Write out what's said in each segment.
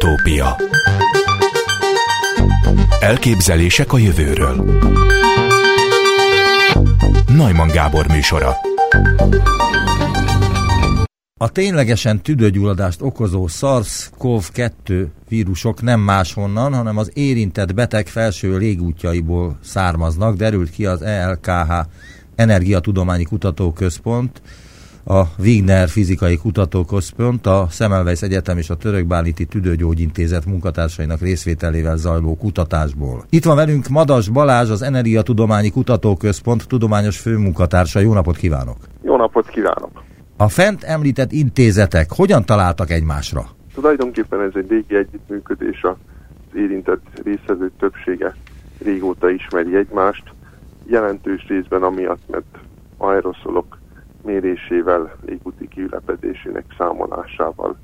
Utópia. Elképzelések a jövőről. Najman Gábor műsora. A ténylegesen tüdőgyulladást okozó SARS-CoV-2 vírusok nem máshonnan, hanem az érintett beteg felső légútjaiból származnak, derült ki az ELKH Energiatudományi Kutatóközpont, a Wigner Fizikai Kutatóközpont, a Semmelweis Egyetem és a Török Báliti Tüdőgyógyintézet munkatársainak részvételével zajló kutatásból. Itt van velünk Madas Balázs, az Energiatudományi Kutatóközpont tudományos főmunkatársa. Jó napot kívánok! Jó napot kívánok! A fent említett intézetek hogyan találtak egymásra? Tulajdonképpen ez egy régi együttműködés, az érintett részvevők többsége régóta ismeri egymást, jelentős részben amiatt, mert aeroszolok mérésével, légúti kiülepedésének számolásával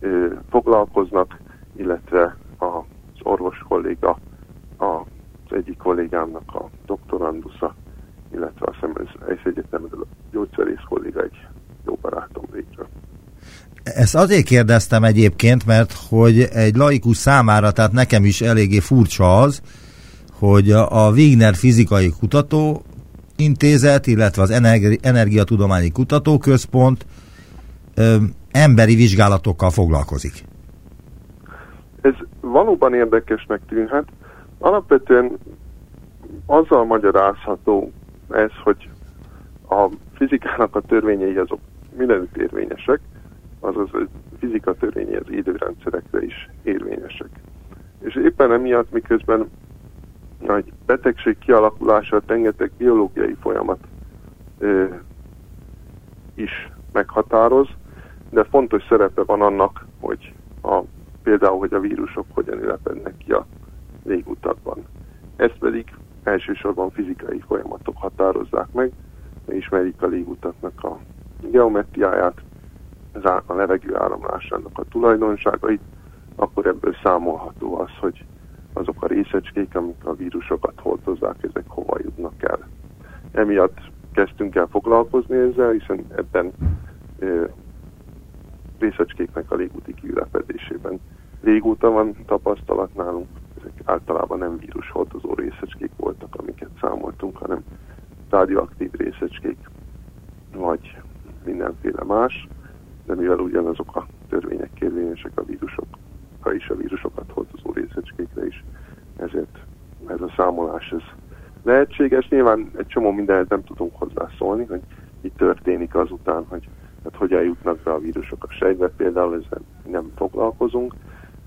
ö, foglalkoznak, illetve az orvos kolléga, az egyik kollégámnak a doktorandusza, illetve a Szemmelweis Egyetemről a gyógyszerész kolléga egy jó barátom végről. Ezt azért kérdeztem egyébként, mert hogy egy laikus számára, tehát nekem is eléggé furcsa az, hogy a Wigner Fizikai Kutató Intézet, illetve az Energi Energiatudományi Kutatóközpont ö, emberi vizsgálatokkal foglalkozik. Ez valóban érdekesnek tűnhet. Alapvetően azzal magyarázható ez, hogy a fizikának a törvényei azok mindenütt érvényesek, azaz a fizika törvényei az időrendszerekre is érvényesek. És éppen emiatt, miközben nagy betegség kialakulása rengeteg biológiai folyamat ö, is meghatároz, de fontos szerepe van annak, hogy a, például, hogy a vírusok hogyan ülepednek ki a légutakban. Ezt pedig elsősorban fizikai folyamatok határozzák meg, ismerik a légutaknak a geometriáját, a levegő áramlásának a tulajdonságait, akkor ebből számolható az, hogy azok a részecskék, amik a vírusokat hordozzák, ezek hova jutnak el. Emiatt kezdtünk el foglalkozni ezzel, hiszen ebben e, részecskéknek a légúti kiülepedésében régóta van tapasztalat nálunk, ezek általában nem vírushordozó részecskék voltak, amiket számoltunk, hanem radioaktív részecskék, vagy mindenféle más, de mivel ugyanazok a törvények kérvényesek a vírusokra is, a vírusokat hordozó részecskékre is, ezért ez a számolás ez lehetséges. Nyilván egy csomó mindenhez nem tudunk hozzászólni, hogy mi történik azután, hogy hát hogyan jutnak be a vírusok a sejtbe, például ezzel nem foglalkozunk,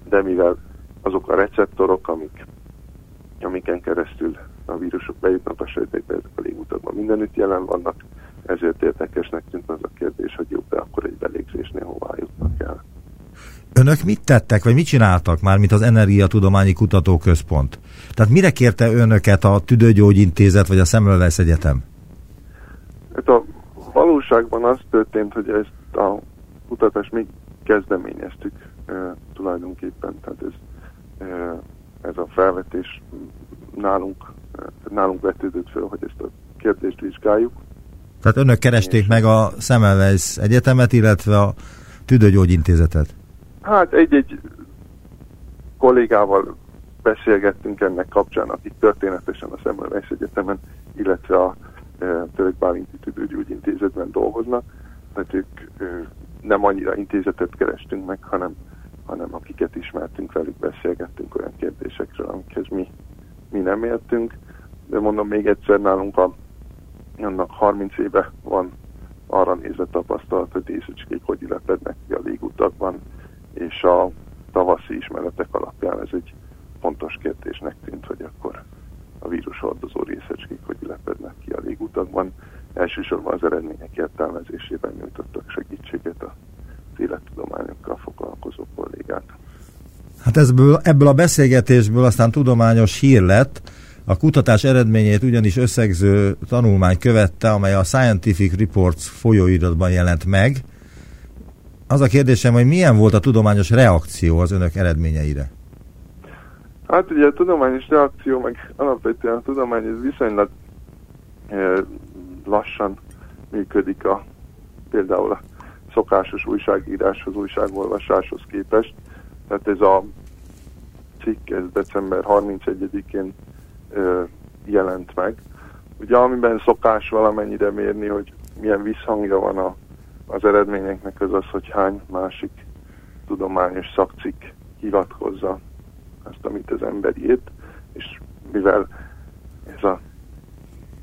de mivel azok a receptorok, amik, amiken keresztül a vírusok bejutnak a sejtekbe, ezek a légutakban mindenütt jelen vannak, ezért érdekesnek tűnt az a kérdés, hogy jó, de akkor egy belégzésnél hová jutnak el. Önök mit tettek, vagy mit csináltak már, mint az Energiatudományi Kutatóközpont? Tehát mire kérte önöket a Tüdőgyógyintézet, vagy a Semmelweis Egyetem? Hát a valóságban az történt, hogy ezt a kutatást még kezdeményeztük e, tulajdonképpen, tehát ez, e, ez a felvetés nálunk, e, nálunk vetődött föl, hogy ezt a kérdést vizsgáljuk, tehát önök keresték meg a Semmelweis Egyetemet, illetve a Tüdőgyógyintézetet? Hát egy-egy kollégával beszélgettünk ennek kapcsán, akik történetesen a Semmelweis Egyetemen, illetve a e, Török Bálinti Tüdőgyógyintézetben dolgoznak. Tehát ők e, nem annyira intézetet kerestünk meg, hanem, hanem akiket ismertünk velük, beszélgettünk olyan kérdésekről, amikhez mi, mi nem értünk. De mondom még egyszer, nálunk a annak 30 éve van arra nézve tapasztalat, hogy részecskék hogy ülepednek ki a légutakban, és a tavaszi ismeretek alapján ez egy fontos kérdésnek tűnt, hogy akkor a vírus hordozó részecskék hogy ülepednek ki a légutakban. Elsősorban az eredmények értelmezésében nyújtottak segítséget az élettudományokkal foglalkozó kollégák. Hát ebből, ebből a beszélgetésből aztán tudományos hír lett, a kutatás eredményét ugyanis összegző tanulmány követte, amely a Scientific Reports folyóiratban jelent meg. Az a kérdésem, hogy milyen volt a tudományos reakció az önök eredményeire? Hát ugye a tudományos reakció, meg alapvetően a tudomány ez viszonylag e, lassan működik a például a szokásos újságíráshoz, újságolvasáshoz képest. Tehát ez a cikk ez december 31-én jelent meg. Ugye amiben szokás valamennyire mérni, hogy milyen visszhangja van a, az eredményeknek, az az, hogy hány másik tudományos szakcikk hivatkozza azt, amit az ember írt, és mivel ez a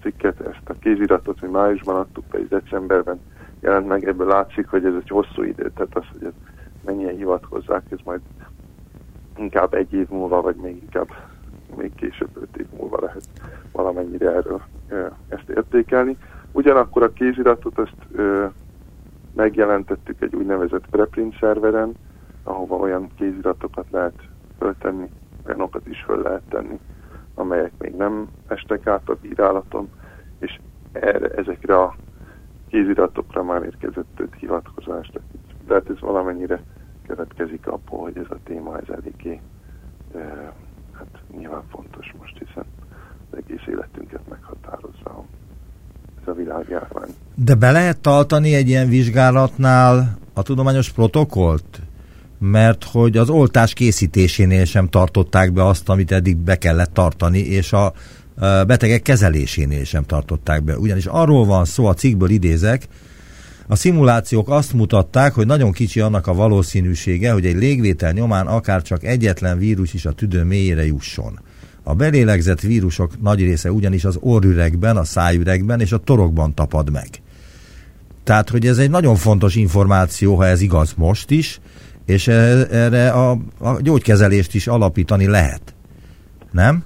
cikket, ezt a kéziratot mi májusban adtuk be, decemberben jelent meg, ebből látszik, hogy ez egy hosszú idő, tehát az, hogy ez mennyien hivatkozzák, ez majd inkább egy év múlva, vagy még inkább még később öt év múlva lehet valamennyire erről ezt értékelni. Ugyanakkor a kéziratot ezt megjelentettük egy úgynevezett preprint szerveren, ahova olyan kéziratokat lehet föltenni, olyanokat is föl lehet tenni, amelyek még nem estek át a bírálaton, és erre, ezekre a kéziratokra már érkezett több hivatkozást. Tehát ez valamennyire következik abból, hogy ez a téma ez eléggé e, hát nyilván fontos most, hiszen az egész életünket meghatározza a világjárvány. De be lehet tartani egy ilyen vizsgálatnál a tudományos protokollt? Mert hogy az oltás készítésénél sem tartották be azt, amit eddig be kellett tartani, és a betegek kezelésénél sem tartották be. Ugyanis arról van szó, a cikkből idézek, a szimulációk azt mutatták, hogy nagyon kicsi annak a valószínűsége, hogy egy légvétel nyomán akár csak egyetlen vírus is a tüdő mélyére jusson. A belélegzett vírusok nagy része ugyanis az orrüregben, a szájüregben és a torokban tapad meg. Tehát, hogy ez egy nagyon fontos információ, ha ez igaz most is, és e- erre a, a gyógykezelést is alapítani lehet. Nem?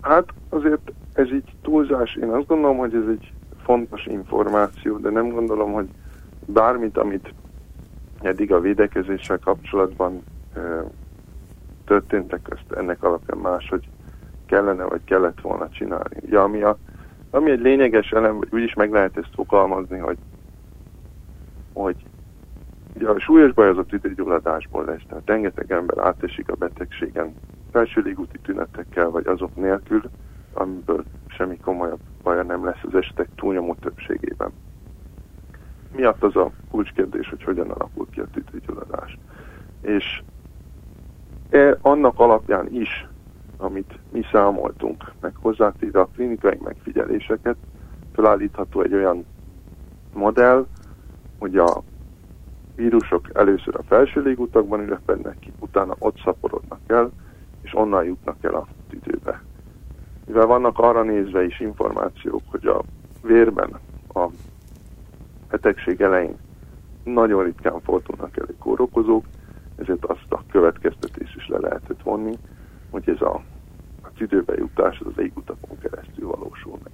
Hát azért ez így túlzás. Én azt gondolom, hogy ez egy fontos információ, de nem gondolom, hogy bármit, amit eddig a védekezéssel kapcsolatban e, történtek, ezt ennek alapján máshogy kellene, vagy kellett volna csinálni. Ugye, ami, a, ami egy lényeges elem, vagy úgyis meg lehet ezt fogalmazni, hogy, hogy ugye a súlyos baj az a tüdőgyulladásból lesz, tehát rengeteg ember átesik a betegségen felső légúti tünetekkel, vagy azok nélkül, amiből semmi komolyabb baja nem lesz az esetek túlnyomó többségében. Miatt az a kulcskérdés, hogy hogyan alakul ki a tüdőgyulladás. És e, annak alapján is, amit mi számoltunk, meg hozzátéve a klinikai megfigyeléseket, felállítható egy olyan modell, hogy a vírusok először a felső légutakban ülepednek ki, utána ott szaporodnak el, és onnan jutnak el a tüdőbe. Mivel vannak arra nézve is információk, hogy a vérben a betegség elején nagyon ritkán fordulnak elő kórokozók, ezért azt a következtetés is le lehetett vonni, hogy ez a, a tüdőbe jutás az égutakon keresztül valósul meg.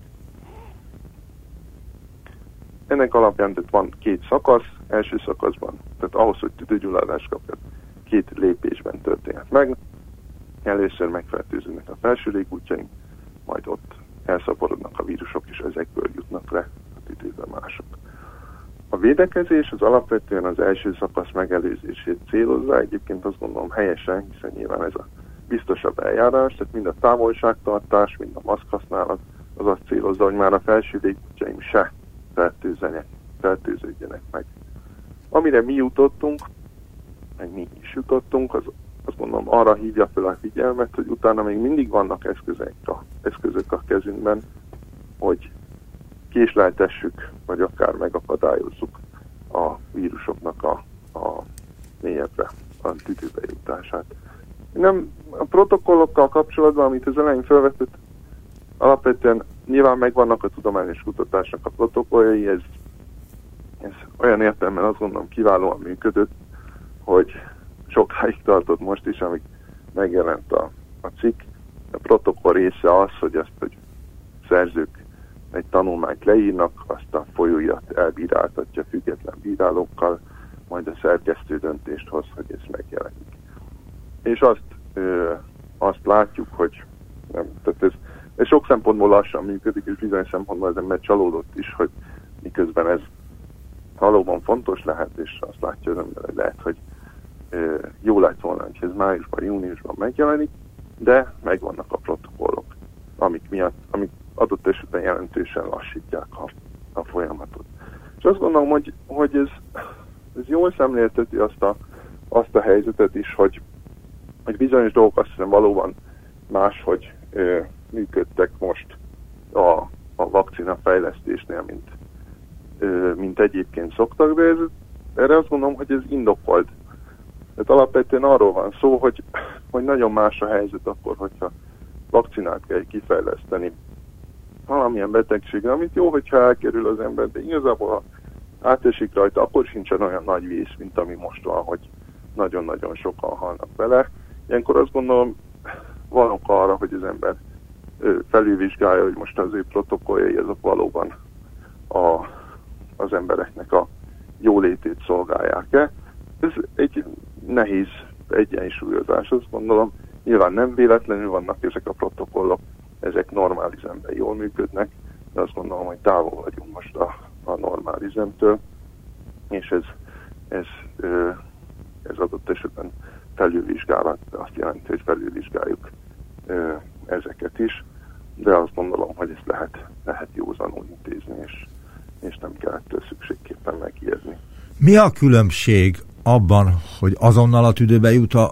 Ennek alapján tehát van két szakasz, első szakaszban, tehát ahhoz, hogy tüdőgyulladás kapjon, két lépésben történhet meg. Először megfertőződnek a felső légútjaink, majd ott elszaporodnak a vírusok, és ezekből jutnak le a tüdőbe mások. A védekezés az alapvetően az első szakasz megelőzését célozza, egyébként azt gondolom helyesen, hiszen nyilván ez a biztosabb eljárás, tehát mind a távolságtartás, mind a maszk használat az azt célozza, hogy már a felső légútjaim se fertőzzenek, fertőződjenek meg. Amire mi jutottunk, meg mi is jutottunk, az azt mondom, arra hívja fel a figyelmet, hogy utána még mindig vannak eszközök a, eszközök a kezünkben, hogy késleltessük, vagy akár megakadályozzuk a vírusoknak a, a mélyebbre, a tüdőbe jutását. Nem, a protokollokkal kapcsolatban, amit az elején felvetett, alapvetően nyilván megvannak a tudományos kutatásnak a protokolljai, ez, ez olyan értelemben azt gondolom kiválóan működött, hogy sokáig tartott most is, amíg megjelent a, a cikk. A protokoll része az, hogy azt, hogy szerzők egy tanulmányt leírnak, azt a folyóirat elbíráltatja független bírálókkal, majd a szerkesztő döntést hoz, hogy ez megjelenik. És azt, ö, azt látjuk, hogy nem, tehát ez, ez sok szempontból lassan működik, és bizonyos szempontból az ember csalódott is, hogy miközben ez valóban fontos lehet, és azt látja az ember, hogy lehet, hogy jó lett volna, hogy ez májusban, júniusban megjelenik, de megvannak a protokollok, amik miatt, amik adott esetben jelentősen lassítják a, a folyamatot. És azt gondolom, hogy, hogy ez, ez jól szemlélteti azt a, azt a helyzetet is, hogy hogy bizonyos dolgok azt hiszem valóban máshogy ö, működtek most a, a vakcina fejlesztésnél, mint, ö, mint egyébként szoktak, de ez, erre azt gondolom, hogy ez indokolt. Tehát alapvetően arról van szó, hogy, hogy nagyon más a helyzet akkor, hogyha vakcinát kell kifejleszteni valamilyen betegségre, amit jó, hogyha elkerül az ember, de igazából ha átesik rajta, akkor sincsen olyan nagy vész, mint ami most van, hogy nagyon-nagyon sokan halnak bele. Ilyenkor azt gondolom, van oka arra, hogy az ember felülvizsgálja, hogy most az ő protokolljai azok valóban a, az embereknek a jólétét szolgálják-e. Ez egy nehéz egyensúlyozás, azt gondolom. Nyilván nem véletlenül vannak ezek a protokollok, ezek üzemben jól működnek, de azt gondolom, hogy távol vagyunk most a, a üzemtől, és ez, ez, ez adott esetben felülvizsgálat, azt jelenti, hogy felülvizsgáljuk ezeket is, de azt gondolom, hogy ezt lehet, lehet józanul intézni, és, és nem kell ettől szükségképpen megijedni. Mi a különbség abban, hogy azonnal a tüdőbe jut a,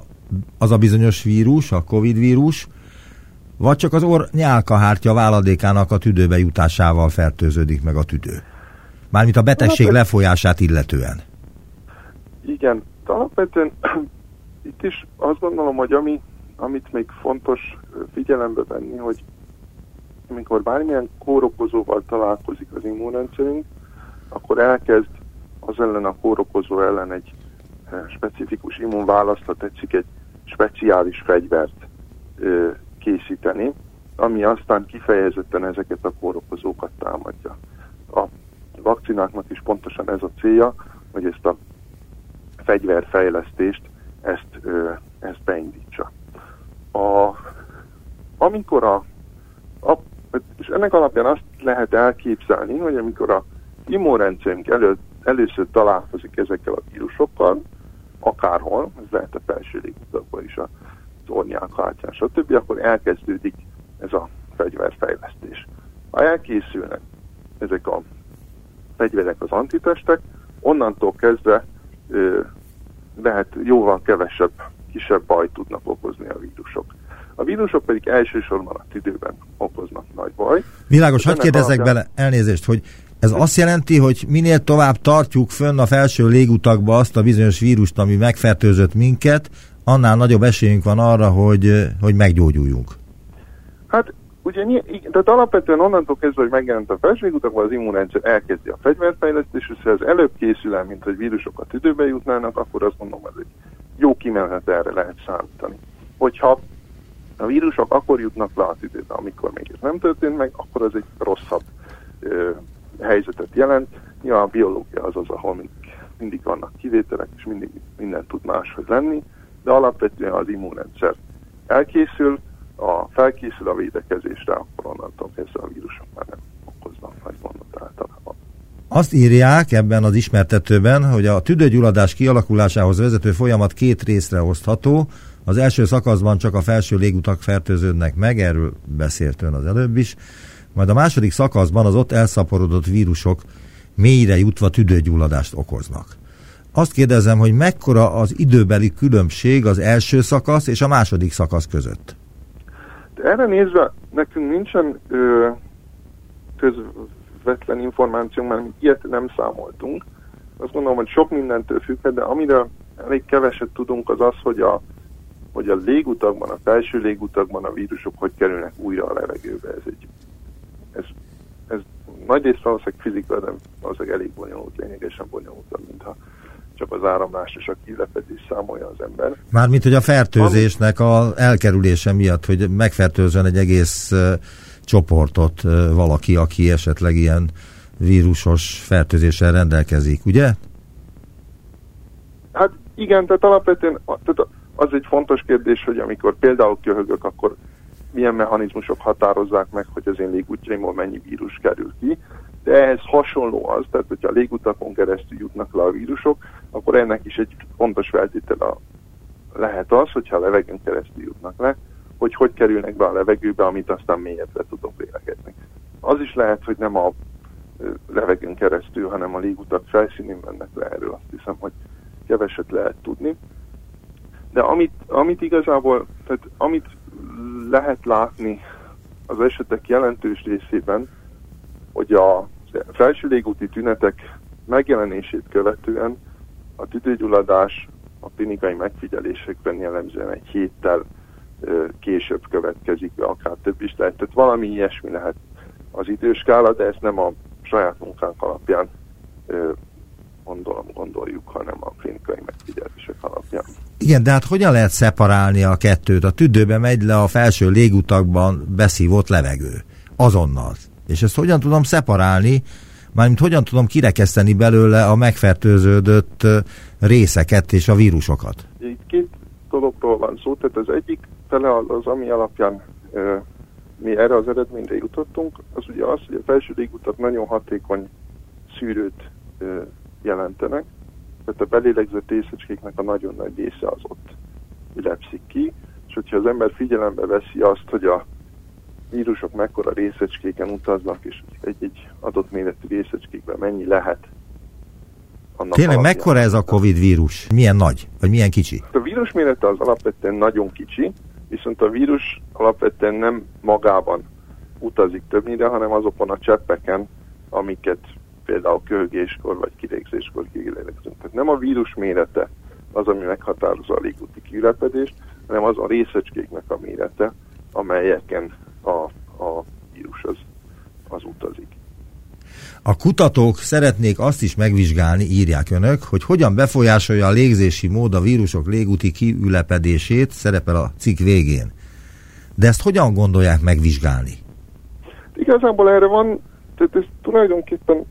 az a bizonyos vírus, a Covid vírus, vagy csak az orr nyálkahártya váladékának a tüdőbe jutásával fertőződik meg a tüdő? Mármint a betegség lefolyását illetően. Igen, alapvetően itt is azt gondolom, hogy ami, amit még fontos figyelembe venni, hogy amikor bármilyen kórokozóval találkozik az immunrendszerünk, akkor elkezd az ellen a kórokozó ellen egy specifikus immunválaszt, tetszik egy speciális fegyvert készíteni, ami aztán kifejezetten ezeket a kórokozókat támadja. A vakcináknak is pontosan ez a célja, hogy ezt a fegyverfejlesztést ezt, ezt beindítsa. A, amikor a, a, és ennek alapján azt lehet elképzelni, hogy amikor a immunrendszerünk elő, először találkozik ezekkel a vírusokkal, akárhol, ez lehet a felső légutakban is a tornyák, hátján, stb., akkor elkezdődik ez a fegyverfejlesztés. Ha elkészülnek ezek a fegyverek, az antitestek, onnantól kezdve lehet jóval kevesebb, kisebb bajt tudnak okozni a vírusok. A vírusok pedig elsősorban a tüdőben okoznak nagy baj. Világos, hagyd kérdezzek alapján... bele, elnézést, hogy ez azt jelenti, hogy minél tovább tartjuk fönn a felső légutakba azt a bizonyos vírust, ami megfertőzött minket, annál nagyobb esélyünk van arra, hogy, hogy meggyógyuljunk. Hát ugye, tehát alapvetően onnantól kezdve, hogy megjelent a felségútakban, az immunrendszer elkezdi a fegyverfejlesztés, és ha ez előbb készül el, mint hogy vírusok a tüdőbe jutnának, akkor azt mondom, hogy egy jó kimenet erre lehet számítani. Hogyha a vírusok akkor jutnak le a tüdőbe, amikor még ez nem történt meg, akkor az egy rosszabb ö, helyzetet jelent. Ja, a biológia az az, ahol mindig, mindig vannak kivételek, és mindig minden tud máshogy lenni de alapvetően az immunrendszer elkészül, a felkészül a védekezésre, akkor onnantól kezdve a vírusok már nem okoznak nagy gondot általában. Azt írják ebben az ismertetőben, hogy a tüdőgyulladás kialakulásához vezető folyamat két részre osztható. Az első szakaszban csak a felső légutak fertőződnek meg, erről beszélt ön az előbb is, majd a második szakaszban az ott elszaporodott vírusok mélyre jutva tüdőgyulladást okoznak. Azt kérdezem, hogy mekkora az időbeli különbség az első szakasz és a második szakasz között? Erre nézve nekünk nincsen ö, közvetlen információnk, mert ilyet nem számoltunk. Azt gondolom, hogy sok mindentől függ, de amire elég keveset tudunk, az az, hogy a, hogy a légutakban, a felső légutakban a vírusok hogy kerülnek újra a levegőbe. Ez, egy, ez, ez nagyrészt valószínűleg fizika, de valószínűleg elég bonyolult, lényegesen bonyolultabb, mintha csak az áramlás és a kilepedés számolja az ember. Mármint, hogy a fertőzésnek a elkerülése miatt, hogy megfertőzön egy egész csoportot valaki, aki esetleg ilyen vírusos fertőzéssel rendelkezik, ugye? Hát igen, tehát alapvetően tehát az egy fontos kérdés, hogy amikor például köhögök, akkor milyen mechanizmusok határozzák meg, hogy az én légútjaimból mennyi vírus kerül ki de ehhez hasonló az, tehát hogyha a légutakon keresztül jutnak le a vírusok, akkor ennek is egy fontos feltétele lehet az, hogyha a levegőn keresztül jutnak le, hogy hogy kerülnek be a levegőbe, amit aztán mélyebbre tudok lélegezni. Az is lehet, hogy nem a levegőn keresztül, hanem a légutak felszínén mennek le erről, azt hiszem, hogy keveset lehet tudni. De amit, amit igazából, tehát amit lehet látni az esetek jelentős részében, hogy a felső légúti tünetek megjelenését követően a tüdőgyulladás a klinikai megfigyelésekben jellemzően egy héttel később következik be, akár több is lehet. Tehát valami ilyesmi lehet az időskála, de ezt nem a saját munkánk alapján gondolom, gondoljuk, hanem a klinikai megfigyelések alapján. Igen, de hát hogyan lehet szeparálni a kettőt? A tüdőbe megy le a felső légutakban beszívott levegő. Azonnal. És ezt hogyan tudom szeparálni, mármint hogyan tudom kirekeszteni belőle a megfertőződött részeket és a vírusokat? Itt két dologról van szó, tehát az egyik fele az, ami alapján ö, mi erre az eredményre jutottunk, az ugye az, hogy a felső légutak nagyon hatékony szűrőt ö, jelentenek, tehát a belélegzett részecskéknek a nagyon nagy része az ott ülepszik ki, és hogyha az ember figyelembe veszi azt, hogy a vírusok mekkora részecskéken utaznak, és egy-egy adott méretű részecskékben mennyi lehet. Annak Tényleg alapján. mekkora ez a Covid vírus? Milyen nagy? Vagy milyen kicsi? A vírus mérete az alapvetően nagyon kicsi, viszont a vírus alapvetően nem magában utazik többnyire, hanem azokon a cseppeken, amiket például kölgéskor vagy kilégzéskor kilélegzünk. Tehát nem a vírus mérete az, ami meghatározza a légúti kiülepedést, hanem az a részecskéknek a mérete, amelyeken a, a vírus az, az utazik. A kutatók szeretnék azt is megvizsgálni, írják önök, hogy hogyan befolyásolja a légzési mód a vírusok légúti kiülepedését, szerepel a cikk végén. De ezt hogyan gondolják megvizsgálni? Igazából erre van, tehát ez tulajdonképpen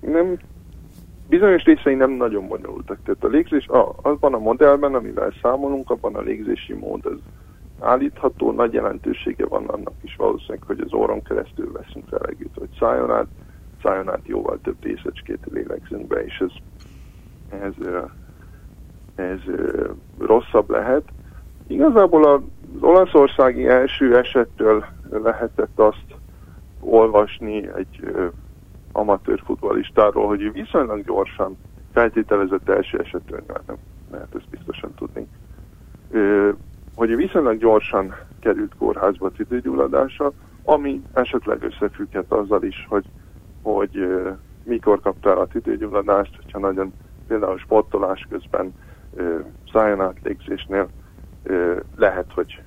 nem, bizonyos részei nem nagyon bonyolultak. Tehát a légzés, a, azban a modellben, amivel számolunk, abban a légzési mód az állítható, nagy jelentősége van annak is valószínűleg, hogy az orron keresztül veszünk levegőt, vagy szájon át, szájon át jóval több részecskét lélegzünk be, és ez, ez, ez rosszabb lehet. Igazából az olaszországi első esettől lehetett azt olvasni egy amatőr futballistáról, hogy viszonylag gyorsan feltételezett első esetről, nem lehet ezt biztosan tudni, hogy viszonylag gyorsan került kórházba tüdőgyulladása, ami esetleg összefügghet azzal is, hogy, hogy mikor kapta el a tüdőgyulladást, hogyha nagyon például sportolás közben szájon átlégzésnél lehet, hogy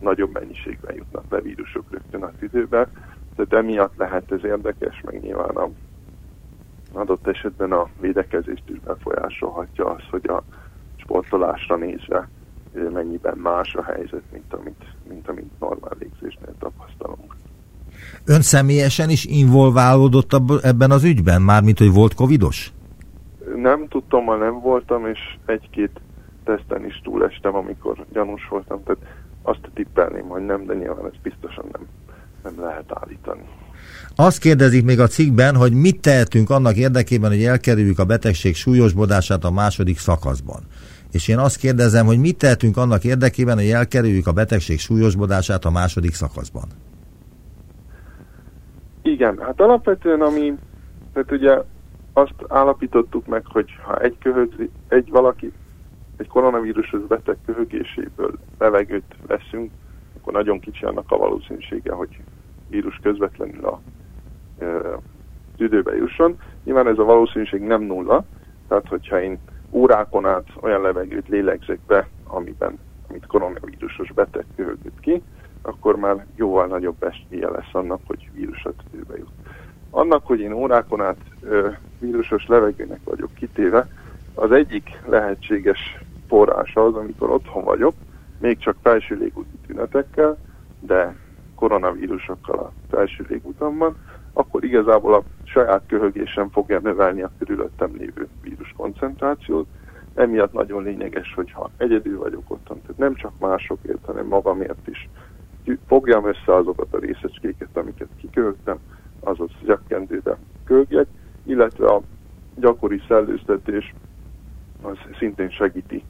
nagyobb mennyiségben jutnak be vírusok rögtön a tüdőbe, tehát emiatt lehet ez érdekes, meg nyilván a adott esetben a védekezést is befolyásolhatja az, hogy a sportolásra nézve mennyiben más a helyzet, mint amit, mint amit normál légzésnél tapasztalunk. Ön személyesen is involválódott ebben az ügyben, mármint, hogy volt covidos? Nem tudtam, ma nem voltam, és egy-két teszten is túlestem, amikor gyanús voltam, tehát azt tippelném, hogy nem, de nyilván ez biztosan nem, nem lehet állítani. Azt kérdezik még a cikkben, hogy mit tehetünk annak érdekében, hogy elkerüljük a betegség súlyosbodását a második szakaszban. És én azt kérdezem, hogy mit tehetünk annak érdekében, hogy elkerüljük a betegség súlyosbodását a második szakaszban? Igen, hát alapvetően ami, tehát ugye azt állapítottuk meg, hogy ha egy, köhög, egy valaki egy koronavírusos beteg köhögéséből levegőt veszünk, akkor nagyon kicsi annak a valószínűsége, hogy vírus közvetlenül a tüdőbe jusson. Nyilván ez a valószínűség nem nulla, tehát hogyha én órákon át olyan levegőt lélegzek be, amiben, amit koronavírusos beteg köhögött ki, akkor már jóval nagyobb esélye lesz annak, hogy vírus a tüdőbe jut. Annak, hogy én órákon át ö, vírusos levegőnek vagyok kitéve, az egyik lehetséges forrása az, amikor otthon vagyok, még csak felső légúti tünetekkel, de koronavírusokkal a felső légutamban, akkor igazából a saját köhögésem fogja növelni a körülöttem lévő vírus koncentrációt. Emiatt nagyon lényeges, hogyha egyedül vagyok otthon, tehát nem csak másokért, hanem magamért is fogjam össze azokat a részecskéket, amiket kiköhögtem, azaz zsebkendőbe kölgjek, illetve a gyakori szellőztetés az szintén segíti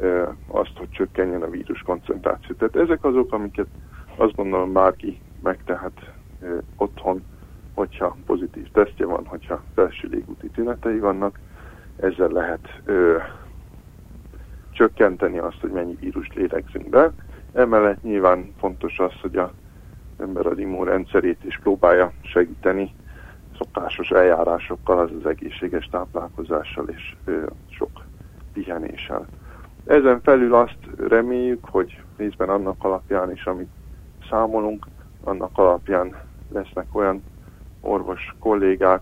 e, azt, hogy csökkenjen a vírus koncentráció. Tehát ezek azok, amiket azt gondolom bárki megtehet e, otthon, hogyha pozitív tesztje van, hogyha felső légúti tünetei vannak, ezzel lehet ö, csökkenteni azt, hogy mennyi vírus lélegzünk be. Emellett nyilván fontos az, hogy a ember az immunrendszerét is próbálja segíteni szokásos eljárásokkal, az az egészséges táplálkozással és ö, sok pihenéssel. Ezen felül azt reméljük, hogy részben annak alapján is, amit számolunk, annak alapján lesznek olyan orvos kollégák,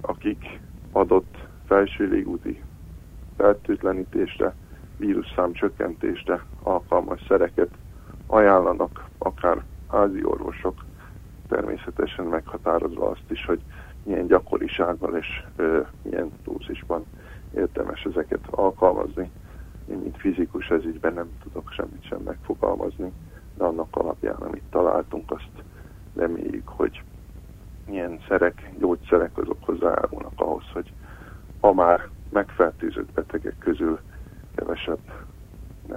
akik adott felső légúti fertőtlenítésre, vírusszám csökkentésre alkalmas szereket ajánlanak, akár házi orvosok, természetesen meghatározva azt is, hogy milyen gyakorisággal és ö, milyen dózisban érdemes ezeket alkalmazni. Én, mint fizikus ez ígyben nem tudok semmit sem megfogalmazni, de annak alapján, amit találtunk, azt reméljük, hogy milyen szerek, gyógyszerek azok hozzájárulnak ahhoz, hogy ha már megfertőzött betegek közül kevesebb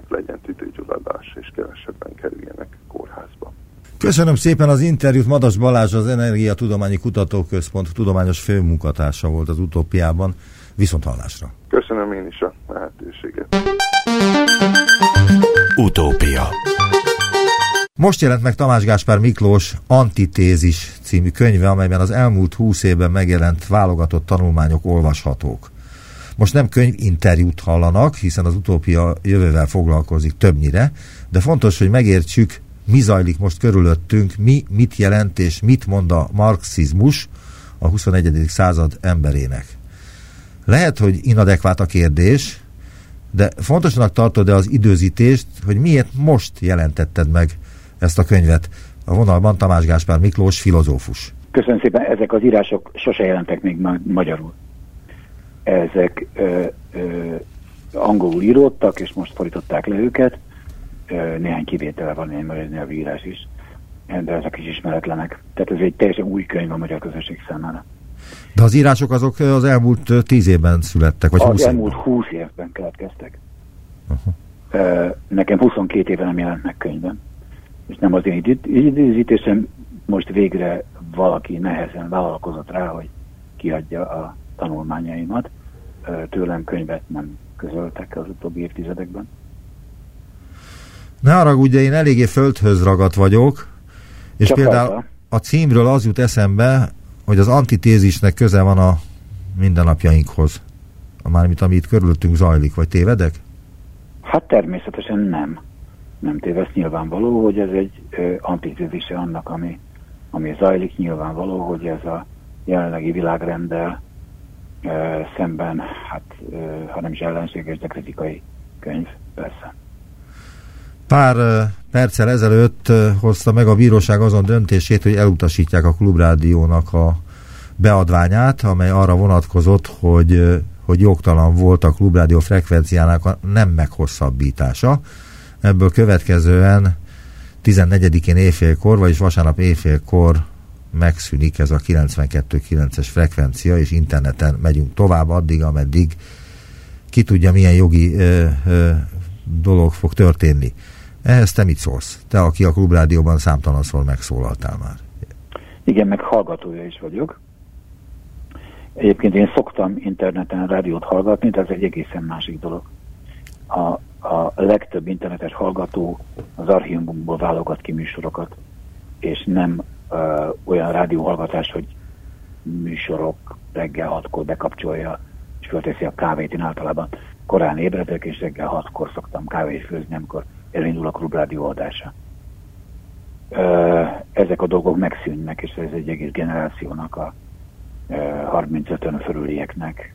legyen tüdőgyulladás, és kevesebben kerüljenek kórházba. Köszönöm szépen az interjút. Madas Balázs az Energia Tudományi Kutatóközpont tudományos főmunkatársa volt az utópiában. Viszont hallásra. Köszönöm én is a lehetőséget. Utópia most jelent meg Tamás Gáspár Miklós Antitézis című könyve, amelyben az elmúlt húsz évben megjelent válogatott tanulmányok olvashatók. Most nem könyv interjút hallanak, hiszen az utópia jövővel foglalkozik többnyire, de fontos, hogy megértsük, mi zajlik most körülöttünk, mi mit jelent és mit mond a marxizmus a 21. század emberének. Lehet, hogy inadekvát a kérdés, de fontosnak tartod-e az időzítést, hogy miért most jelentetted meg ezt a könyvet. A vonalban Tamás Gáspár Miklós, filozófus. Köszönöm szépen, ezek az írások sose jelentek még ma- magyarul. Ezek ö, ö, angolul íródtak, és most fordították le őket. Ö, néhány kivétele van, egy magyar nyelvű írás is, de ezek is ismeretlenek. Tehát ez egy teljesen új könyv a magyar közösség számára. De az írások azok az elmúlt tíz évben születtek, vagy Az elmúlt húsz évben keletkeztek. Uh-huh. Nekem 22 éve nem jelent meg könyvben és nem az én időzítésem, most végre valaki nehezen vállalkozott rá, hogy kiadja a tanulmányaimat. Tőlem könyvet nem közöltek az utóbbi évtizedekben. Ne haragudj, én eléggé földhöz ragadt vagyok, és Csak például a címről az jut eszembe, hogy az antitézisnek köze van a mindennapjainkhoz. Mármint ami itt körülöttünk zajlik, vagy tévedek? Hát természetesen nem nem tévesz nyilvánvaló, hogy ez egy antitézise annak, ami, ami zajlik, nyilvánvaló, hogy ez a jelenlegi világrenddel ö, szemben, hát ö, ha nem is ellenséges, de kritikai könyv, persze. Pár perccel ezelőtt hozta meg a bíróság azon döntését, hogy elutasítják a klubrádiónak a beadványát, amely arra vonatkozott, hogy, hogy jogtalan volt a klubrádió frekvenciának a nem meghosszabbítása. Ebből következően 14-én éjfélkor, vagyis vasárnap éjfélkor megszűnik ez a 92.9-es frekvencia, és interneten megyünk tovább addig, ameddig ki tudja, milyen jogi ö, ö, dolog fog történni. Ehhez te mit szólsz? Te, aki a Klubrádióban számtalanszor megszólaltál már. Igen, meg hallgatója is vagyok. Egyébként én szoktam interneten rádiót hallgatni, de ez egy egészen másik dolog. A, a legtöbb internetes hallgató az archívumból válogat ki műsorokat, és nem ö, olyan rádióhallgatás, hogy műsorok reggel hatkor bekapcsolja, és fölteszi a kávét. Én általában korán ébredek, és reggel hatkor szoktam kávét főzni, amikor elindul a klubrádió adása. Ö, ezek a dolgok megszűnnek, és ez egy egész generációnak a 35-ön fölülieknek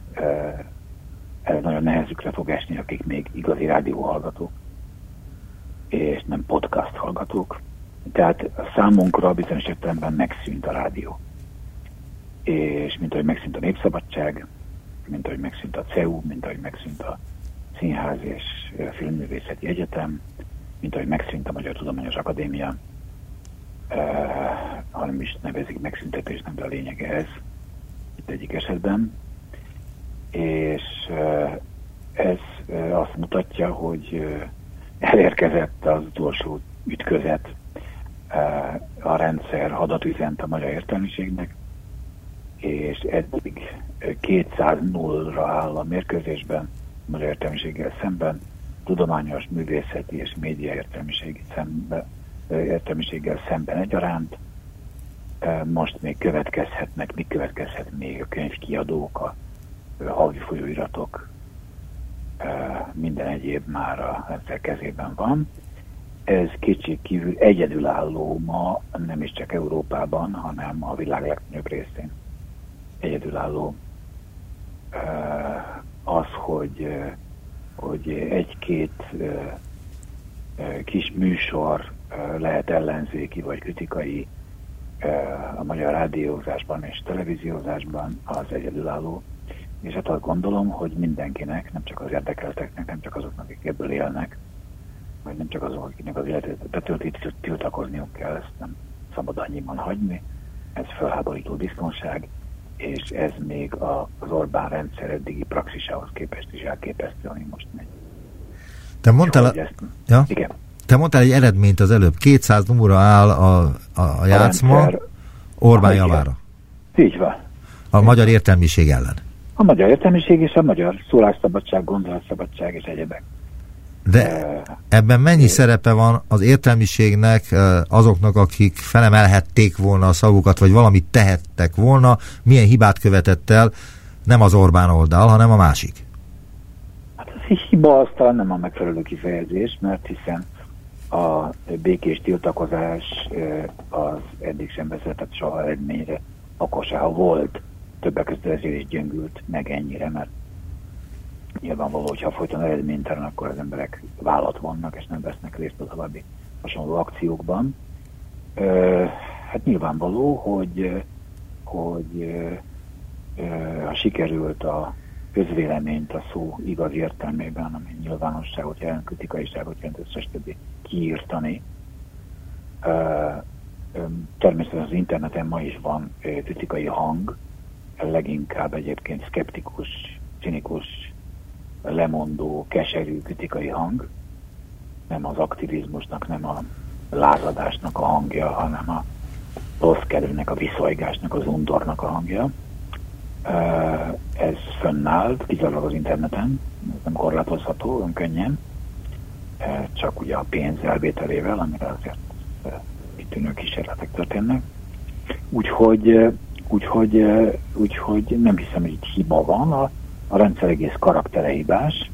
ez nagyon nehezükre fog esni, akik még igazi rádióhallgatók, és nem podcast hallgatók. Tehát számunkra bizonyos értelemben megszűnt a rádió. És mint ahogy megszűnt a Népszabadság, mint ahogy megszűnt a CEU, mint ahogy megszűnt a Színház és Filmművészeti Egyetem, mint ahogy megszűnt a Magyar Tudományos Akadémia, eh, hanem is nevezik megszüntetésnek, de a lényege ez itt egyik esetben és ez azt mutatja, hogy elérkezett az utolsó ütközet, a rendszer hadat üzent a magyar értelmiségnek, és eddig 200 0 ra áll a mérkőzésben a magyar értelmiséggel szemben, tudományos, művészeti és média értelmiség szembe, értelmiséggel szemben egyaránt. Most még következhetnek, mi következhet még a könyvkiadók, a havi folyóiratok, minden egyéb már a rendszer kezében van. Ez kicsi kívül egyedülálló ma, nem is csak Európában, hanem a világ legnagyobb részén. Egyedülálló az, hogy, hogy egy-két kis műsor lehet ellenzéki vagy kritikai a magyar rádiózásban és televíziózásban az egyedülálló. És hát azt gondolom, hogy mindenkinek, nem csak az érdekelteknek, nem csak azoknak, akik ebből élnek, vagy nem csak azok, akiknek az életét betölti, tiltakozniuk kell, ezt nem szabad annyiban hagyni. Ez felháborító biztonság, és ez még az Orbán rendszer eddigi praxisához képest is elképesztő, ami most megy. Te mondtál, a... ezt... ja? Igen. Te mondtál egy eredményt az előbb. 200 numura áll a, a, a játszma a Orbán javára. Így van. A magyar értelmiség ellen. A magyar értelmiség és a magyar szólásszabadság, gondolatszabadság és egyebek. De ebben mennyi szerepe van az értelmiségnek, azoknak, akik felemelhették volna a szavukat, vagy valamit tehettek volna, milyen hibát követett el, nem az Orbán oldal, hanem a másik? Hát ez hiba az talán nem a megfelelő kifejezés, mert hiszen a békés tiltakozás az eddig sem vezetett soha eredményre, akkor se, ha volt, többek között ezért is gyöngült meg ennyire, mert nyilvánvaló, hogyha folyton eredménytelen, akkor az emberek vállat vannak, és nem vesznek részt a további hasonló akciókban. Hát nyilvánvaló, hogy, hogy ha sikerült a közvéleményt a szó igaz értelmében, ami nyilvánosságot jelent, kritikaiságot jelent, összes többi kiírtani. Természetesen az interneten ma is van kritikai hang, leginkább egyébként szkeptikus, cinikus, lemondó, keserű kritikai hang, nem az aktivizmusnak, nem a lázadásnak a hangja, hanem a rossz kerülnek, a viszolygásnak, az undornak a hangja. Ez fönnállt, kizárólag az interneten, ez nem korlátozható, olyan könnyen, csak ugye a pénz elvételével, amire azért kitűnő kísérletek történnek. Úgyhogy, úgyhogy, úgyhogy nem hiszem, hogy itt hiba van, a, a rendszer egész karaktere hibás,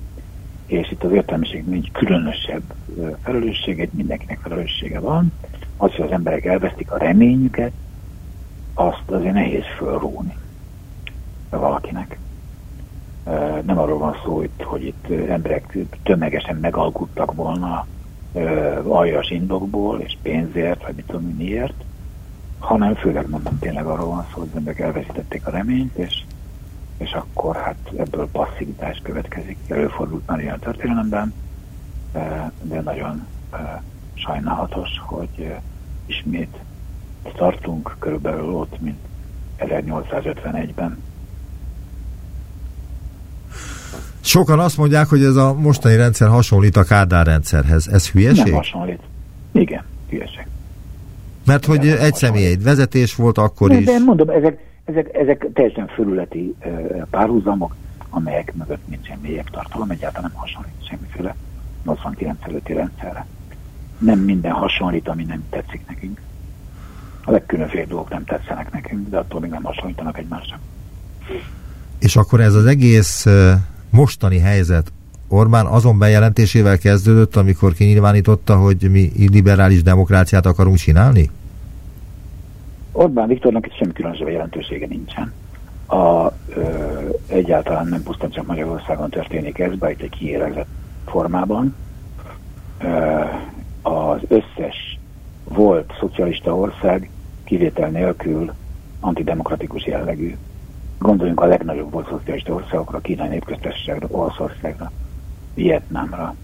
és itt az értelmiség egy különösebb felelőssége, mindenkinek felelőssége van. Az, hogy az emberek elvesztik a reményüket, azt azért nehéz fölróni valakinek. Nem arról van szó, hogy, hogy itt emberek tömegesen megalkuttak volna aljas indokból és pénzért, vagy mit tudom miért, hanem főleg mondom tényleg arról van szó, hogy emberek elveszítették a reményt, és, és akkor hát ebből passzivitás következik. Előfordult már ilyen történelemben, de nagyon sajnálatos, hogy ismét tartunk körülbelül ott, mint 1851-ben. Sokan azt mondják, hogy ez a mostani rendszer hasonlít a Kádár rendszerhez. Ez hülyeség? Nem hasonlít. Igen, hülyeség. Mert hogy egy személy, egy vezetés volt akkor de, is. De mondom, ezek, ezek, ezek teljesen fölületi párhuzamok, amelyek mögött nincsen mélyebb tartalom, egyáltalán nem hasonlít semmiféle 89 előtti rendszerre. Nem minden hasonlít, ami nem tetszik nekünk. A legkülönféle dolgok nem tetszenek nekünk, de attól még nem hasonlítanak egymásra. És akkor ez az egész mostani helyzet Orbán azon bejelentésével kezdődött, amikor kinyilvánította, hogy mi liberális demokráciát akarunk csinálni? Orbán Viktornak itt semmi különösebb jelentősége nincsen. A, ö, egyáltalán nem pusztán csak Magyarországon történik ez, bár itt egy kiélezett formában. Ö, az összes volt szocialista ország kivétel nélkül antidemokratikus jellegű Gondoljunk a legnagyobb volt szocialista országokra, Kínai Népköztársaságra, Olaszországra, Vietnámra,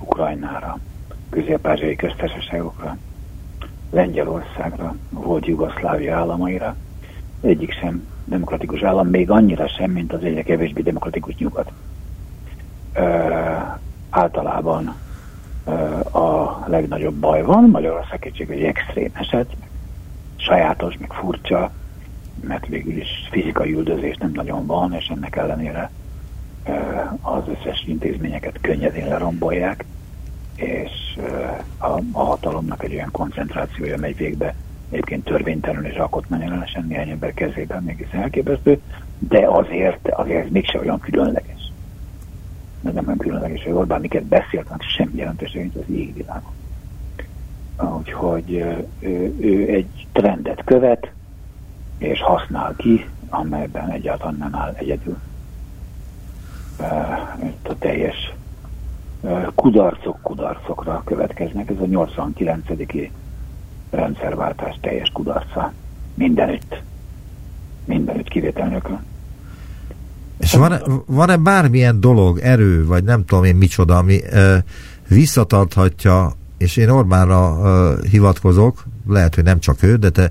Ukrajnára, közép-ázsiai köztársaságokra, Lengyelországra, volt Jugoszlávia államaira. Egyik sem demokratikus állam, még annyira sem, mint az egyre kevésbé demokratikus nyugat. Ö, általában ö, a legnagyobb baj van, Magyarország kétség egy extrém eset, sajátos, meg furcsa, mert végül is fizikai üldözés nem nagyon van, és ennek ellenére az összes intézményeket könnyedén lerombolják, és a, a hatalomnak egy olyan koncentrációja megy végbe, egyébként törvénytelenül és alkotmányellenesen néhány ember kezében mégis elképesztő, de azért, azért ez mégse olyan különleges. Ez nem olyan különleges, hogy Orbán miket beszélt, mert semmi jelentőség nincs az égvilágon. Úgyhogy ő, ő egy trendet követ, és használ ki, amelyben egyáltalán nem áll egyedül. Itt a teljes kudarcok kudarcokra következnek. Ez a 89. rendszerváltás teljes kudarca. Mindenütt. Mindenütt kivétel nélkül. És van-e, van-e bármilyen dolog, erő, vagy nem tudom én micsoda, ami e, visszatarthatja, és én Orbánra e, hivatkozok, lehet, hogy nem csak ő, de te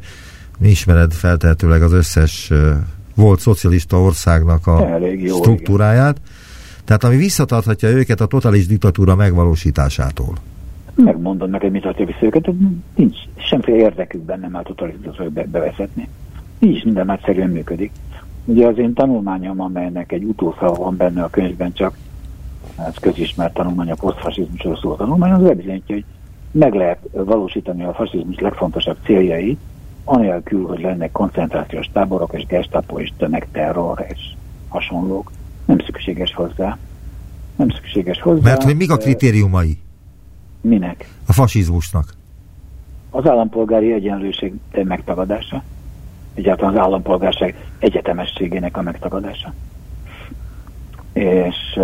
mi ismered feltehetőleg az összes e, volt szocialista országnak a Elég jó, struktúráját. Igen tehát ami visszatarthatja őket a totális diktatúra megvalósításától. Megmondom neked, mit tartja vissza őket, nincs semmiféle érdekük benne már totális diktatúra be, bevezetni. Nincs, minden nagyszerűen működik. Ugye az én tanulmányom, amelynek egy utószava van benne a könyvben, csak ez közismert tanulmány, a posztfasizmusról szól tanulmány, az bebizonyítja, hogy meg lehet valósítani a fasizmus legfontosabb céljait, anélkül, hogy lennek koncentrációs táborok és gestapo és tömegterror és hasonlók nem szükséges hozzá. Nem szükséges hozzá. Mert hogy mik a kritériumai? Minek? A fasizmusnak. Az állampolgári egyenlőség megtagadása. Egyáltalán az állampolgárság egyetemességének a megtagadása. És,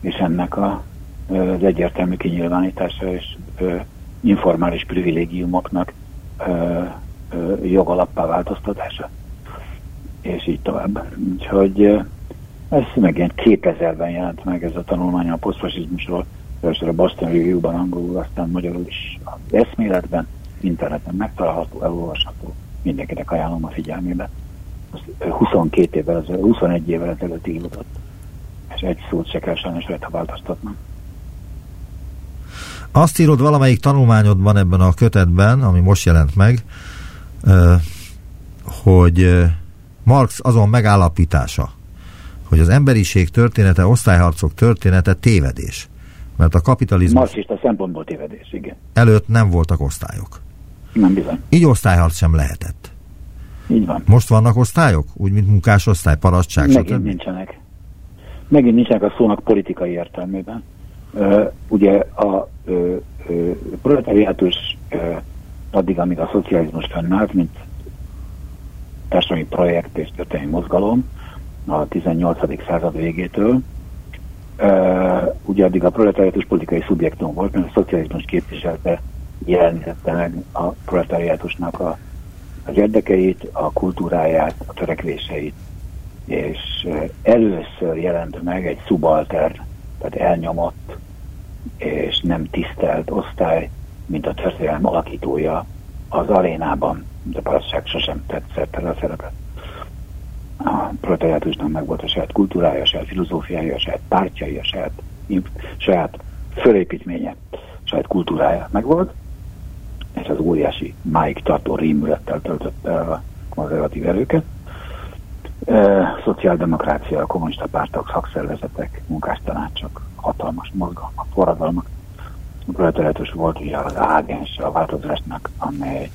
és ennek a, az egyértelmű kinyilvánítása és informális privilégiumoknak jogalappá változtatása. És így tovább. Úgyhogy ez megint 2000-ben jelent meg ez a tanulmány a posztfasizmusról, először a Boston Review-ban angolul, aztán magyarul is az eszméletben, interneten megtalálható, elolvasható, mindenkinek ajánlom a figyelmébe. 22 évvel, 21 évvel ezelőtt írott, és egy szót se kell sajnos rajta változtatnom. Azt írod valamelyik tanulmányodban ebben a kötetben, ami most jelent meg, hogy Marx azon megállapítása, hogy az emberiség története, osztályharcok története tévedés. Mert a kapitalizmus... Marxista szempontból tévedés, igen. Előtt nem voltak osztályok. Nem bizony. Így osztályharc sem lehetett. Így van. Most vannak osztályok? Úgy, mint munkásosztály, parasztság, Megint stb. nincsenek. Megint nincsenek a szónak politikai értelmében. Uh, ugye a uh, uh, proletariátus uh, addig, amíg a szocializmus fennállt, mint társadalmi projekt és történelmi mozgalom, a 18. század végétől. Ugye addig a proletariátus politikai szubjektum volt, mert a szocializmus képviselte, jelenítette meg a proletariátusnak a, az érdekeit, a kultúráját, a törekvéseit. És először jelent meg egy subalter, tehát elnyomott és nem tisztelt osztály, mint a történelem alakítója az arénában, de parasztság sosem tetszett el a szerepet a proletariátusnak meg volt a saját kultúrája, a saját filozófiája, a saját pártjai, a saját, saját fölépítménye, a saját kultúrája meg volt, és az óriási máig tartó rémülettel töltötte a konzervatív erőket. E, szociáldemokrácia, kommunista pártok, szakszervezetek, munkástanácsok, hatalmas mozgalmak, forradalmak. A proletariátus volt ugye az ágens a változásnak, amely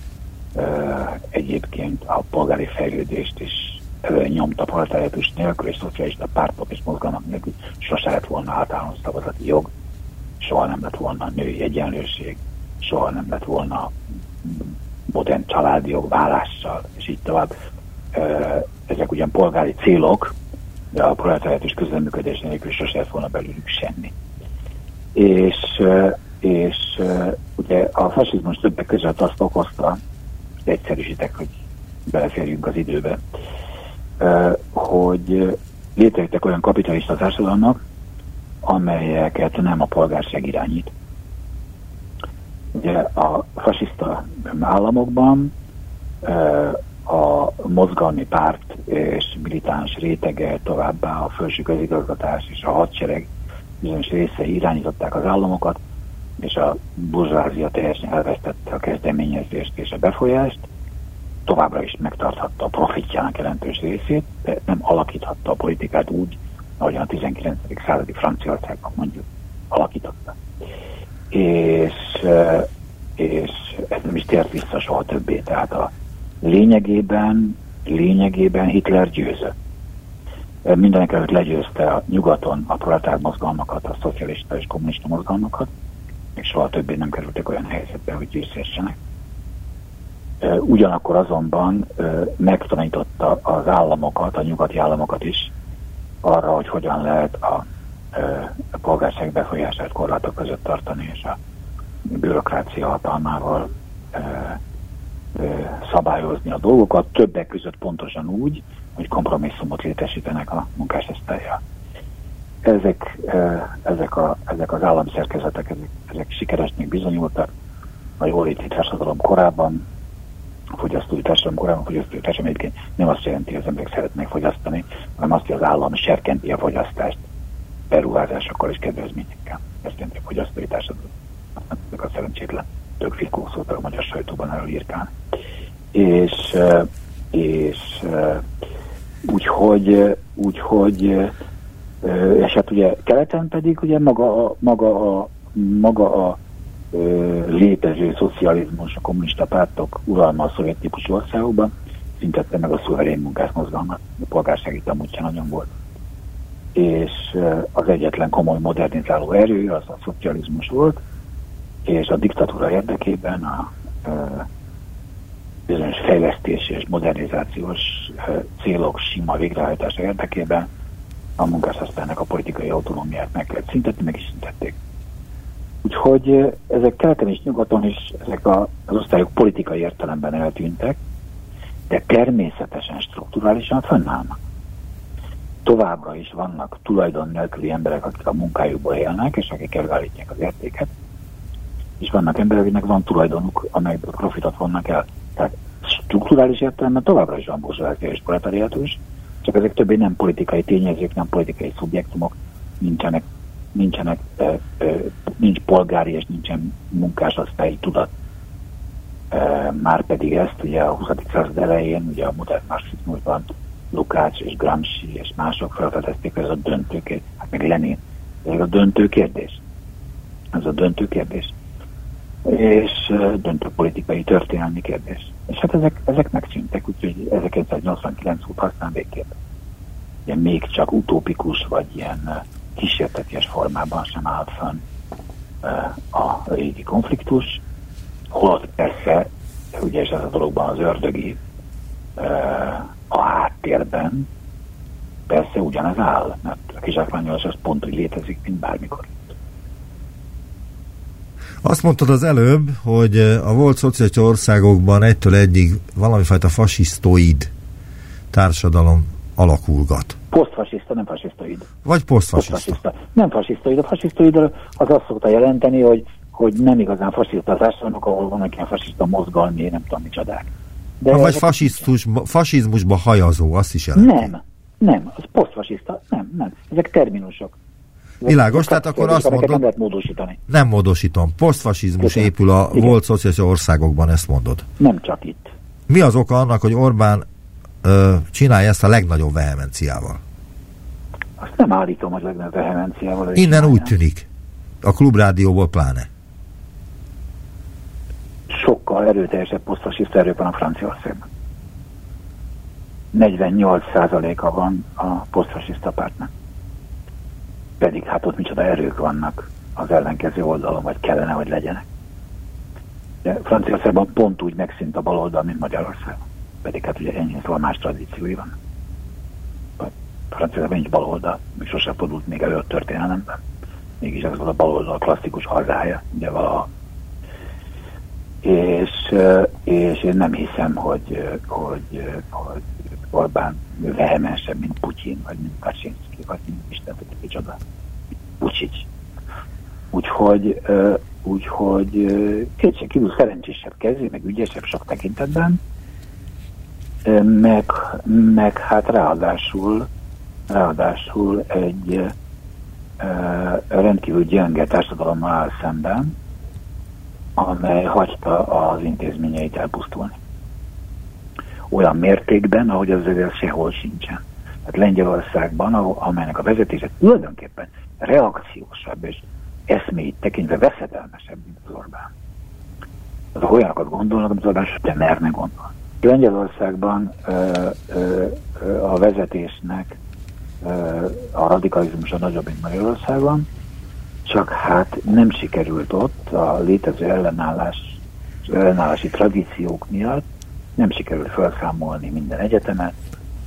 e, egyébként a polgári fejlődést is nyomta proletariátus nélkül és szocialista pártok és mozgalmak nélkül sose lett volna általános szavazati jog, soha nem lett volna női egyenlőség, soha nem lett volna modern családi jog vállással, és így tovább. Ezek ugyan polgári célok, de a proletariátus közleműködés nélkül sose lett volna belőlük semmi. És, és ugye a fasizmus többek között azt okozta, egyszerűsítek, hogy beleférjünk az időbe, hogy létrejöttek olyan kapitalista társadalmak, amelyeket nem a polgárság irányít. Ugye a fasiszta államokban a mozgalmi párt és militáns rétege, továbbá a felső közigazgatás és a hadsereg bizonyos részei irányították az államokat, és a burzsázia teljesen elvesztette a kezdeményezést és a befolyást, továbbra is megtarthatta a profitjának jelentős részét, de nem alakíthatta a politikát úgy, ahogyan a 19. századi Franciaországban mondjuk alakította. És, és ez nem is tért vissza soha többé. Tehát a lényegében, lényegében Hitler győzött. Mindenek előtt legyőzte a nyugaton a proletár mozgalmakat, a szocialista és kommunista mozgalmakat, és soha többé nem kerültek olyan helyzetbe, hogy győzhessenek. Ugyanakkor azonban megtanította az államokat, a nyugati államokat is arra, hogy hogyan lehet a, a polgárság befolyását korlátok között tartani, és a bürokrácia hatalmával szabályozni a dolgokat, többek között pontosan úgy, hogy kompromisszumot létesítenek a munkásosztálya. Ezek, ezek, a, ezek az államszerkezetek, ezek, ezek sikeresnek bizonyultak a jóléti társadalom korában, a fogyasztói társadalom korában, a fogyasztói társadalom egyébként nem azt jelenti, hogy az emberek szeretnek fogyasztani, hanem azt, hogy az állam serkenti a fogyasztást beruházásokkal és kedvezményekkel. Ezt jelenti a fogyasztói társadalom. Ezek a szerencsétlen tök fikó szót a magyar sajtóban erről írkálni. És, és úgyhogy, úgyhogy és hát ugye keleten pedig ugye maga a, maga a, maga a létező szocializmus, a kommunista pártok uralma a szovjet típusú országokban szintette meg a szuverén munkás mozgalmat. A polgársági sem nagyon volt. És az egyetlen komoly modernizáló erő az a szocializmus volt, és a diktatúra érdekében a, bizonyos fejlesztés és modernizációs célok sima végrehajtása érdekében a munkásosztálynak a politikai autonómiát meg kellett szüntetni, meg is szüntették. Úgyhogy ezek keleten és nyugaton is ezek a, az osztályok politikai értelemben eltűntek, de természetesen strukturálisan fönnállnak. Továbbra is vannak tulajdon nélküli emberek, akik a munkájukból élnek, és akik előállítják az értéket, és vannak emberek, akiknek van tulajdonuk, amelyből profitot vonnak el. Tehát strukturális értelemben továbbra is van burzsóázia és proletariátus, csak ezek többé nem politikai tényezők, nem politikai szubjektumok, nincsenek, nincsenek, nincs polgári és nincsen munkásosztályi tudat. Már pedig ezt ugye a 20. század elején, ugye a modern marxizmusban Lukács és Gramsci és mások felfedezték, ez a döntő kérdés, hát meg Lenin, ez a döntő kérdés. Ez a döntő kérdés és döntő politikai történelmi kérdés. És hát ezek, ezek megszűntek, úgyhogy 1989 óta aztán végképp. Ugye még csak utópikus vagy ilyen kísérteties formában sem állt fönn a régi konfliktus, holott persze, ugye ez a dologban az ördögi a háttérben persze ugyanez áll, mert a kizsákmányolás az pont úgy létezik, mint bármikor. Azt mondtad az előbb, hogy a volt szociális országokban egytől egyig valamifajta fasisztoid társadalom alakulgat. Posztfasiszta, nem fasisztoid. Vagy posztfasiszta. posztfasiszta. Nem fasisztoid. A fasisztoid az azt szokta jelenteni, hogy, hogy nem igazán fasiszta társadalmak, ahol vannak ilyen fasiszta mozgalmi, nem tudom micsodák. De ha vagy fasisztus, fasizmusba hajazó, azt is jelenti. Nem, nem, az posztfasiszta, nem, nem. Ezek terminusok. Világos, tehát akkor azt mondod... Nem lehet módosítani. Nem módosítom. Posztfasizmus épül a Igen. volt szociális országokban, ezt mondod. Nem csak itt. Mi az oka annak, hogy Orbán ö, csinálja ezt a legnagyobb vehemenciával? Azt nem állítom, hogy legnagyobb vehemenciával. Innen csinálja. úgy tűnik. A klubrádióból pláne. Sokkal erőteljesebb posztfasiszta erők van a Franciaországban. 48%-a van a posztfasiszta pártnak pedig hát ott micsoda erők vannak az ellenkező oldalon, vagy kellene, hogy legyenek. De Franciaországban pont úgy megszűnt a baloldal, mint Magyarországon. Pedig hát ugye ennyi szóval más tradíciói van. Franciaországban nincs baloldal, még sosem fordult még elő a történelemben. Mégis ez volt a baloldal klasszikus hazája, ugye valaha. És, és én nem hiszem, hogy, hogy, hogy Orbán vehemensebb, mint Putyin, vagy mint Kaczynszki, vagy mint Isten, hogy micsoda. Pucsics. Úgyhogy, úgyhogy kétségkívül szerencsésebb kezé, meg ügyesebb sok tekintetben, meg, meg hát ráadásul, ráadásul egy rendkívül gyenge társadalommal áll szemben, amely hagyta az intézményeit elpusztulni olyan mértékben, ahogy az azért sehol sincsen. Hát Lengyelországban, amelynek a vezetése tulajdonképpen reakciósabb és eszméit tekintve veszedelmesebb, mint az Orbán. Az olyanokat gondolnak, amit Orbán sem merne gondolni. Lengyelországban ö, ö, ö, a vezetésnek ö, a radikalizmusa nagyobb, mint Magyarországon, csak hát nem sikerült ott a létező ellenállás, ellenállási tradíciók miatt nem sikerült felszámolni minden egyetemet,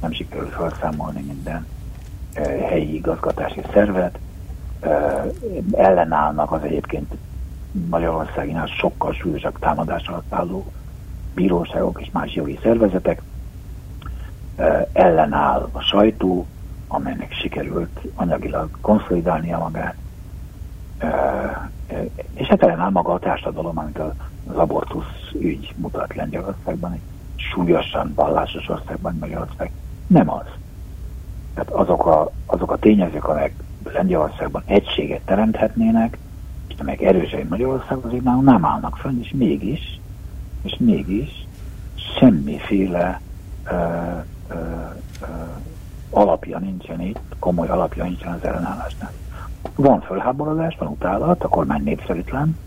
nem sikerült felszámolni minden helyi igazgatási szervet, ellenállnak az egyébként Magyarországinál sokkal súlyosabb támadás alatt álló bíróságok és más jogi szervezetek, ellenáll a sajtó, amelynek sikerült anyagilag konszolidálnia magát, és hát ellenáll maga a társadalom, amit az abortusz ügy mutat Lengyelországban, egy súlyosan vallásos országban Magyarország. Nem az. Tehát azok a, azok a tényezők, amelyek Lengyelországban egységet teremthetnének, és amelyek erősei Magyarország, már nem állnak fönn, és mégis, és mégis semmiféle ö, ö, ö, alapja nincsen itt, komoly alapja nincsen az ellenállásnál. Van fölháborodás, van utálat, a kormány népszerűtlen,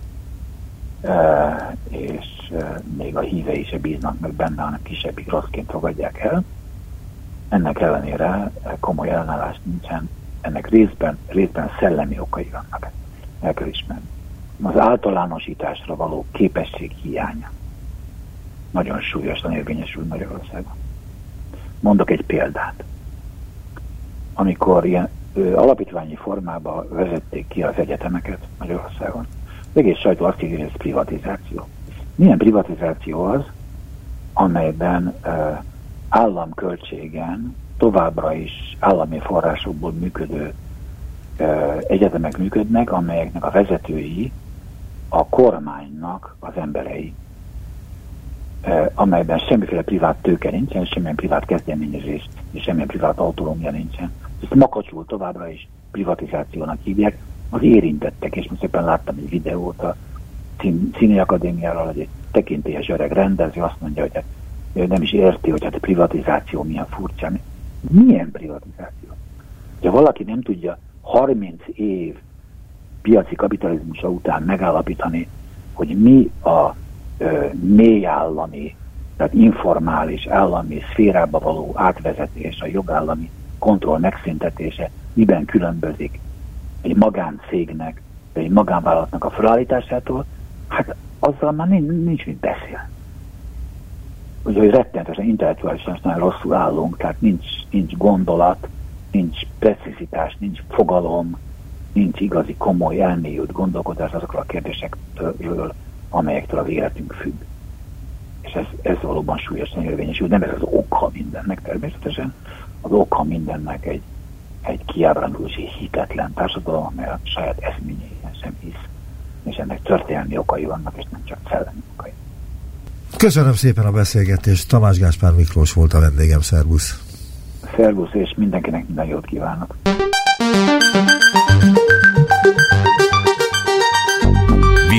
és még a hívei se bíznak meg benne, hanem kisebbik rosszként fogadják el. Ennek ellenére komoly ellenállás nincsen, ennek részben, részben szellemi okai vannak, el kell ismerni. Az általánosításra való képesség hiánya nagyon súlyosan érvényesül Magyarországon. Mondok egy példát. Amikor ilyen ö, alapítványi formába vezették ki az egyetemeket Magyarországon, az egész sajtó azt írja, hogy ez privatizáció. Milyen privatizáció az, amelyben ö, államköltségen továbbra is állami forrásokból működő ö, egyetemek működnek, amelyeknek a vezetői a kormánynak az emberei, amelyben semmiféle privát tőke nincsen, semmilyen privát kezdeményezés és semmilyen privát autonómia nincsen. Ezt makacsul továbbra is privatizációnak hívják. Az érintettek, és most szépen láttam egy videót a Színi Akadémiáról, hogy egy tekintélyes öreg rendező azt mondja, hogy hát nem is érti, hogy hát a privatizáció milyen furcsa. Milyen privatizáció? Ha valaki nem tudja 30 év piaci kapitalizmusa után megállapítani, hogy mi a mély állami, tehát informális állami szférába való átvezetés, a jogállami kontroll megszüntetése miben különbözik egy magáncégnek, egy magánvállalatnak a felállításától, hát azzal már nincs, nincs mit beszél. Ugye, hogy rettenetesen intellektuálisan nagyon rosszul állunk, tehát nincs, nincs gondolat, nincs precizitás, nincs fogalom, nincs igazi, komoly, elmélyült gondolkodás azokról a kérdésekről, amelyektől az életünk függ. És ez, ez valóban súlyosan érvényesül. Nem ez az oka mindennek természetesen, az oka mindennek egy, egy kiábrándulós és hitetlen társadalom, amely a saját eszményeiben sem hisz, és ennek történelmi okai vannak, és nem csak szellemi okai. Köszönöm szépen a beszélgetést. Tamás Gáspár Miklós volt a vendégem. Szervusz! Szervusz, és mindenkinek minden jót kívánok!